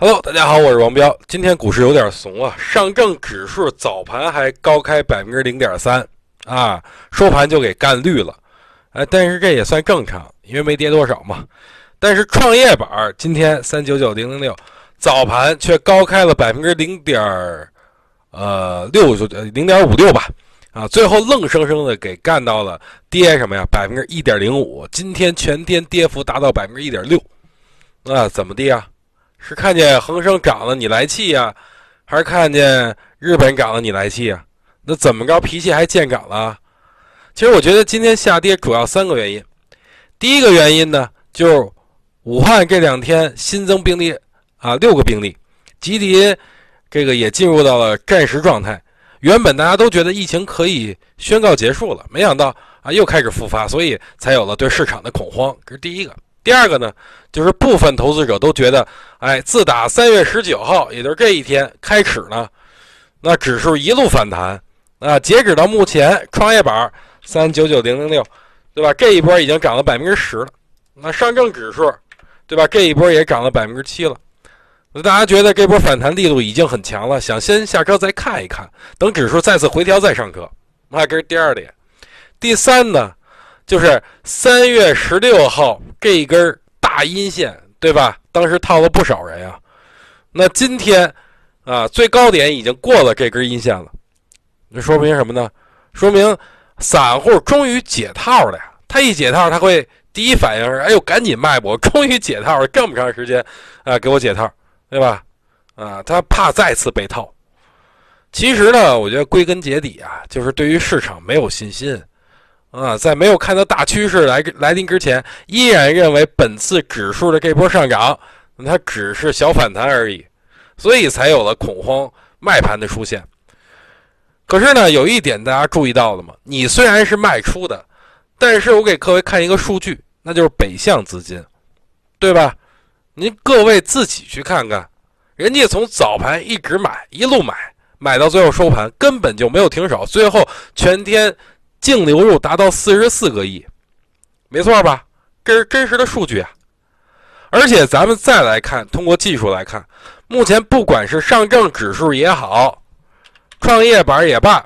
Hello，大家好，我是王彪。今天股市有点怂啊，上证指数早盘还高开百分之零点三啊，收盘就给干绿了。哎，但是这也算正常，因为没跌多少嘛。但是创业板今天三九九零零六早盘却高开了百分之零点呃六零点五六吧啊，最后愣生生的给干到了跌什么呀？百分之一点零五。今天全天跌幅达到百分之一点六啊，怎么地啊？是看见恒生涨了你来气呀，还是看见日本涨了你来气呀？那怎么着脾气还见长了？其实我觉得今天下跌主要三个原因。第一个原因呢，就是武汉这两天新增病例啊六个病例，吉林这个也进入到了战时状态。原本大家都觉得疫情可以宣告结束了，没想到啊又开始复发，所以才有了对市场的恐慌。这是第一个。第二个呢，就是部分投资者都觉得，哎，自打三月十九号，也就是这一天开始呢，那指数一路反弹，啊，截止到目前，创业板三九九零零六，对吧？这一波已经涨了百分之十了，那上证指数，对吧？这一波也涨了百分之七了，那大家觉得这波反弹力度已经很强了，想先下车再看一看，等指数再次回调再上车，那这是第二点。第三呢？就是三月十六号这一根大阴线，对吧？当时套了不少人呀。那今天啊，最高点已经过了这根阴线了，那说明什么呢？说明散户终于解套了呀。他一解套，他会第一反应是：哎呦，赶紧卖！我 终于解套了，这么长时间啊，给我解套，对吧？啊，他怕再次被套。其实呢，我觉得归根结底啊，就是对于市场没有信心。啊，在没有看到大趋势来来临之前，依然认为本次指数的这波上涨，它只是小反弹而已，所以才有了恐慌卖盘的出现。可是呢，有一点大家注意到了吗？你虽然是卖出的，但是我给各位看一个数据，那就是北向资金，对吧？您各位自己去看看，人家从早盘一直买，一路买，买到最后收盘，根本就没有停手，最后全天。净流入达到四十四个亿，没错吧？这是真实的数据啊！而且咱们再来看，通过技术来看，目前不管是上证指数也好，创业板也罢，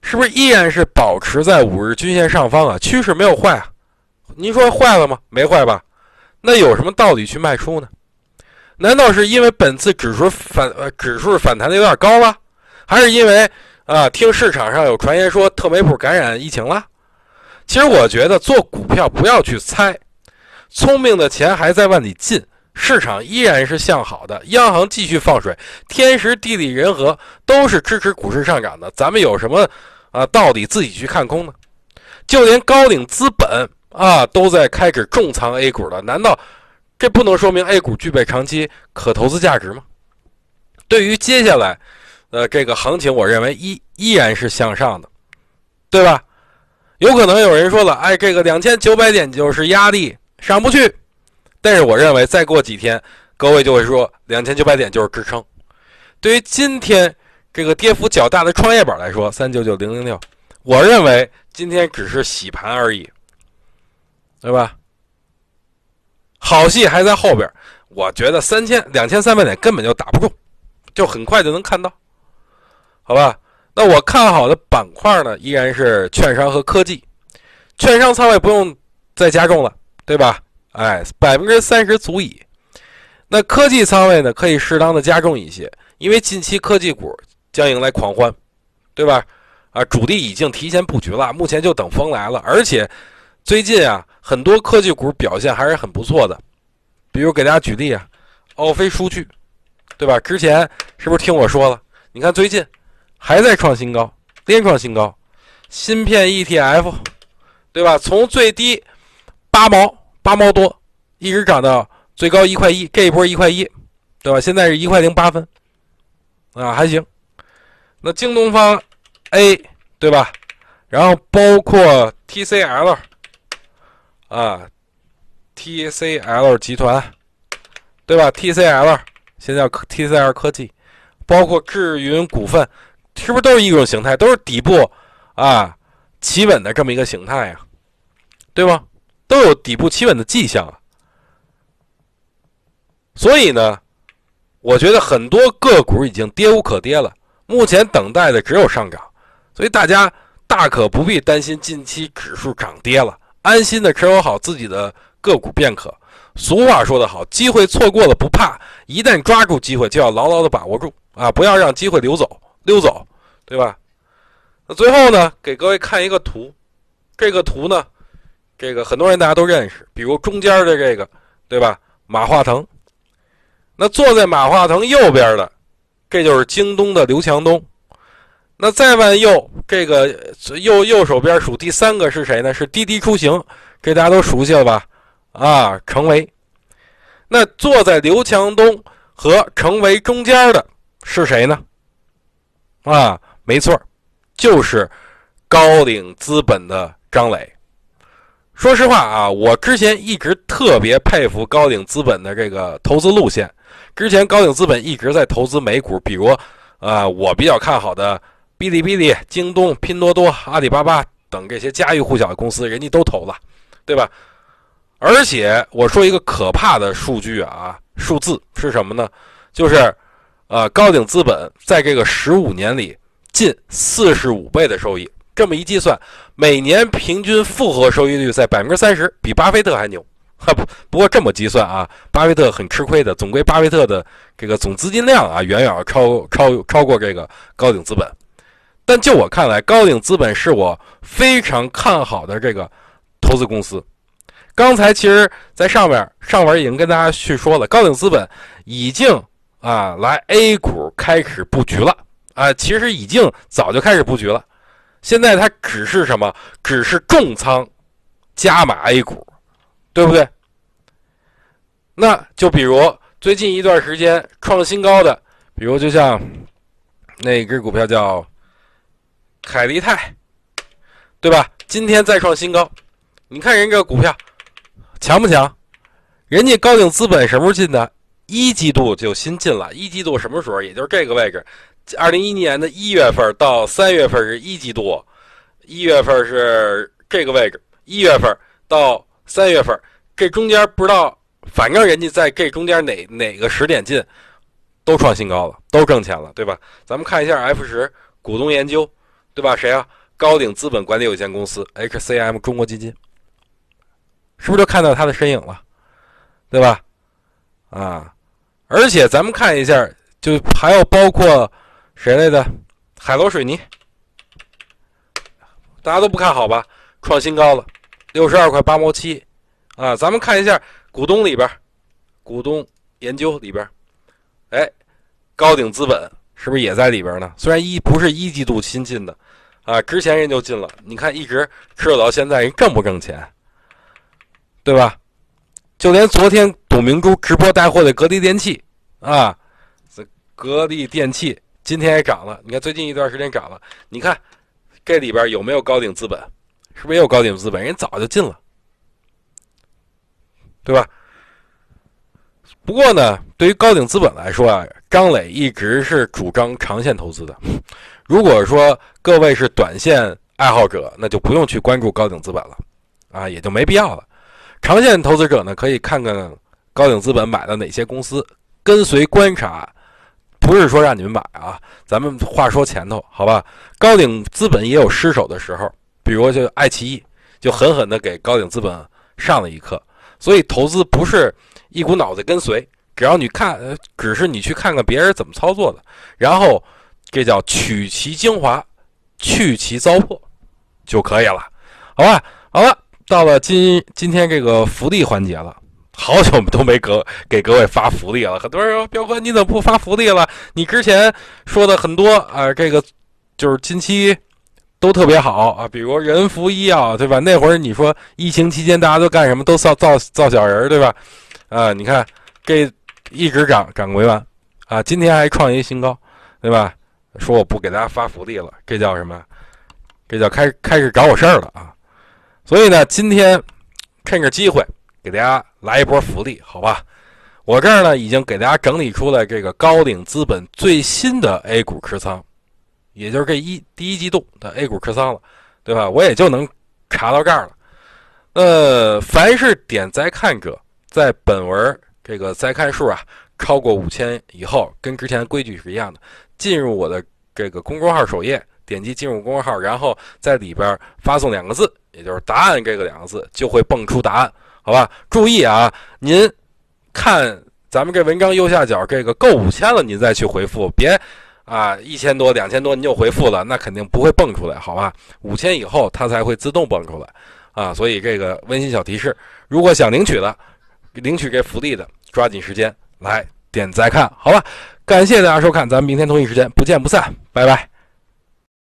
是不是依然是保持在五日均线上方啊？趋势没有坏啊？您说坏了吗？没坏吧？那有什么道理去卖出呢？难道是因为本次指数反指数反弹的有点高了，还是因为？啊，听市场上有传言说特梅普感染疫情了。其实我觉得做股票不要去猜，聪明的钱还在往里进，市场依然是向好的，央行继续放水，天时地利人和都是支持股市上涨的。咱们有什么啊道理自己去看空呢？就连高瓴资本啊都在开始重仓 A 股了，难道这不能说明 A 股具备长期可投资价值吗？对于接下来。呃，这个行情我认为依依然是向上的，对吧？有可能有人说了，哎，这个两千九百点就是压力，上不去。但是我认为再过几天，各位就会说两千九百点就是支撑。对于今天这个跌幅较大的创业板来说，三九九零零六，我认为今天只是洗盘而已，对吧？好戏还在后边，我觉得三千两千三百点根本就打不住，就很快就能看到。好吧，那我看好的板块呢，依然是券商和科技。券商仓位不用再加重了，对吧？哎，百分之三十足矣。那科技仓位呢，可以适当的加重一些，因为近期科技股将迎来狂欢，对吧？啊，主力已经提前布局了，目前就等风来了。而且最近啊，很多科技股表现还是很不错的，比如给大家举例啊，奥飞数据，对吧？之前是不是听我说了？你看最近。还在创新高，连创新高，芯片 ETF，对吧？从最低八毛八毛多，一直涨到最高一块一，这一波一块一，对吧？现在是一块零八分，啊，还行。那京东方 A，对吧？然后包括 TCL，啊，TCL 集团，对吧？TCL 现在 TCL 科技，包括智云股份。是不是都是一种形态？都是底部啊企稳的这么一个形态呀，对吗？都有底部企稳的迹象啊。所以呢，我觉得很多个股已经跌无可跌了，目前等待的只有上涨，所以大家大可不必担心近期指数涨跌了，安心的持有好自己的个股便可。俗话说得好，机会错过了不怕，一旦抓住机会就要牢牢的把握住啊，不要让机会流走溜走，对吧？那最后呢，给各位看一个图，这个图呢，这个很多人大家都认识，比如中间的这个，对吧？马化腾。那坐在马化腾右边的，这就是京东的刘强东。那再往右，这个右右手边数第三个是谁呢？是滴滴出行，这大家都熟悉了吧？啊，程维。那坐在刘强东和程维中间的是谁呢？啊，没错，就是高瓴资本的张磊。说实话啊，我之前一直特别佩服高瓴资本的这个投资路线。之前高瓴资本一直在投资美股，比如，啊，我比较看好的哔哩哔哩、京东、拼多多、阿里巴巴等这些家喻户晓的公司，人家都投了，对吧？而且我说一个可怕的数据啊，数字是什么呢？就是，呃，高瓴资本在这个十五年里近四十五倍的收益。这么一计算，每年平均复合收益率在百分之三十，比巴菲特还牛。哈不，不过这么计算啊，巴菲特很吃亏的。总归巴菲特的这个总资金量啊，远远要超超超过这个高瓴资本。但就我看来，高瓴资本是我非常看好的这个投资公司。刚才其实，在上面上文已经跟大家去说了，高瓴资本已经啊来 A 股开始布局了啊，其实已经早就开始布局了。现在它只是什么？只是重仓加码 A 股，对不对？那就比如最近一段时间创新高的，比如就像那只股票叫凯利泰，对吧？今天再创新高，你看人这股票强不强？人家高瓴资本什么时候进的？一季度就新进了，一季度什么时候？也就是这个位置。二零一一年的一月份到三月份是一季度，一月份是这个位置，一月份到三月份这中间不知道，反正人家在这中间哪哪个时点进，都创新高了，都挣钱了，对吧？咱们看一下 F 十股东研究，对吧？谁啊？高鼎资本管理有限公司 HCM 中国基金，是不是就看到他的身影了，对吧？啊，而且咱们看一下，就还有包括。谁来的？海螺水泥，大家都不看好吧？创新高了，六十二块八毛七，啊，咱们看一下股东里边，股东研究里边，哎，高鼎资本是不是也在里边呢？虽然一不是一季度新进的，啊，之前人就进了，你看一直持有到现在，人挣不挣钱？对吧？就连昨天董明珠直播带货的格力电器，啊，这格力电器。今天也涨了，你看最近一段时间涨了，你看这里边有没有高瓴资本？是不是也有高瓴资本？人早就进了，对吧？不过呢，对于高瓴资本来说啊，张磊一直是主张长线投资的。如果说各位是短线爱好者，那就不用去关注高瓴资本了，啊，也就没必要了。长线投资者呢，可以看看高瓴资本买了哪些公司，跟随观察。不是说让你们买啊，咱们话说前头，好吧？高瓴资本也有失手的时候，比如就爱奇艺，就狠狠的给高瓴资本上了一课。所以投资不是一股脑子跟随，只要你看，只是你去看看别人怎么操作的，然后这叫取其精华，去其糟粕就可以了，好吧？好了，到了今今天这个福利环节了。好久都没给 给各位发福利了，很多人说：“彪哥，你怎么不发福利了？你之前说的很多啊，这个就是近期都特别好啊，比如人福医药，对吧？那会儿你说疫情期间大家都干什么？都造造造小人，对吧？啊，你看这一直涨涨没完啊，今天还创一新高，对吧？说我不给大家发福利了，这叫什么？这叫开开始找我事儿了啊！所以呢，今天趁着机会。给大家来一波福利，好吧？我这儿呢已经给大家整理出来这个高瓴资本最新的 A 股持仓，也就是这一第一季度的 A 股持仓了，对吧？我也就能查到这儿了。呃，凡是点再看者，在本文这个再看数啊超过五千以后，跟之前规矩是一样的，进入我的这个公众号首页，点击进入公众号，然后在里边发送两个字，也就是“答案”这个两个字，就会蹦出答案，好吧？注意啊，您看咱们这文章右下角这个够五千了，您再去回复，别啊一千多、两千多您就回复了，那肯定不会蹦出来，好吧？五千以后它才会自动蹦出来啊，所以这个温馨小提示，如果想领取的，领取这福利的，抓紧时间。来点再看，好吧，感谢大家收看，咱们明天同一时间不见不散，拜拜。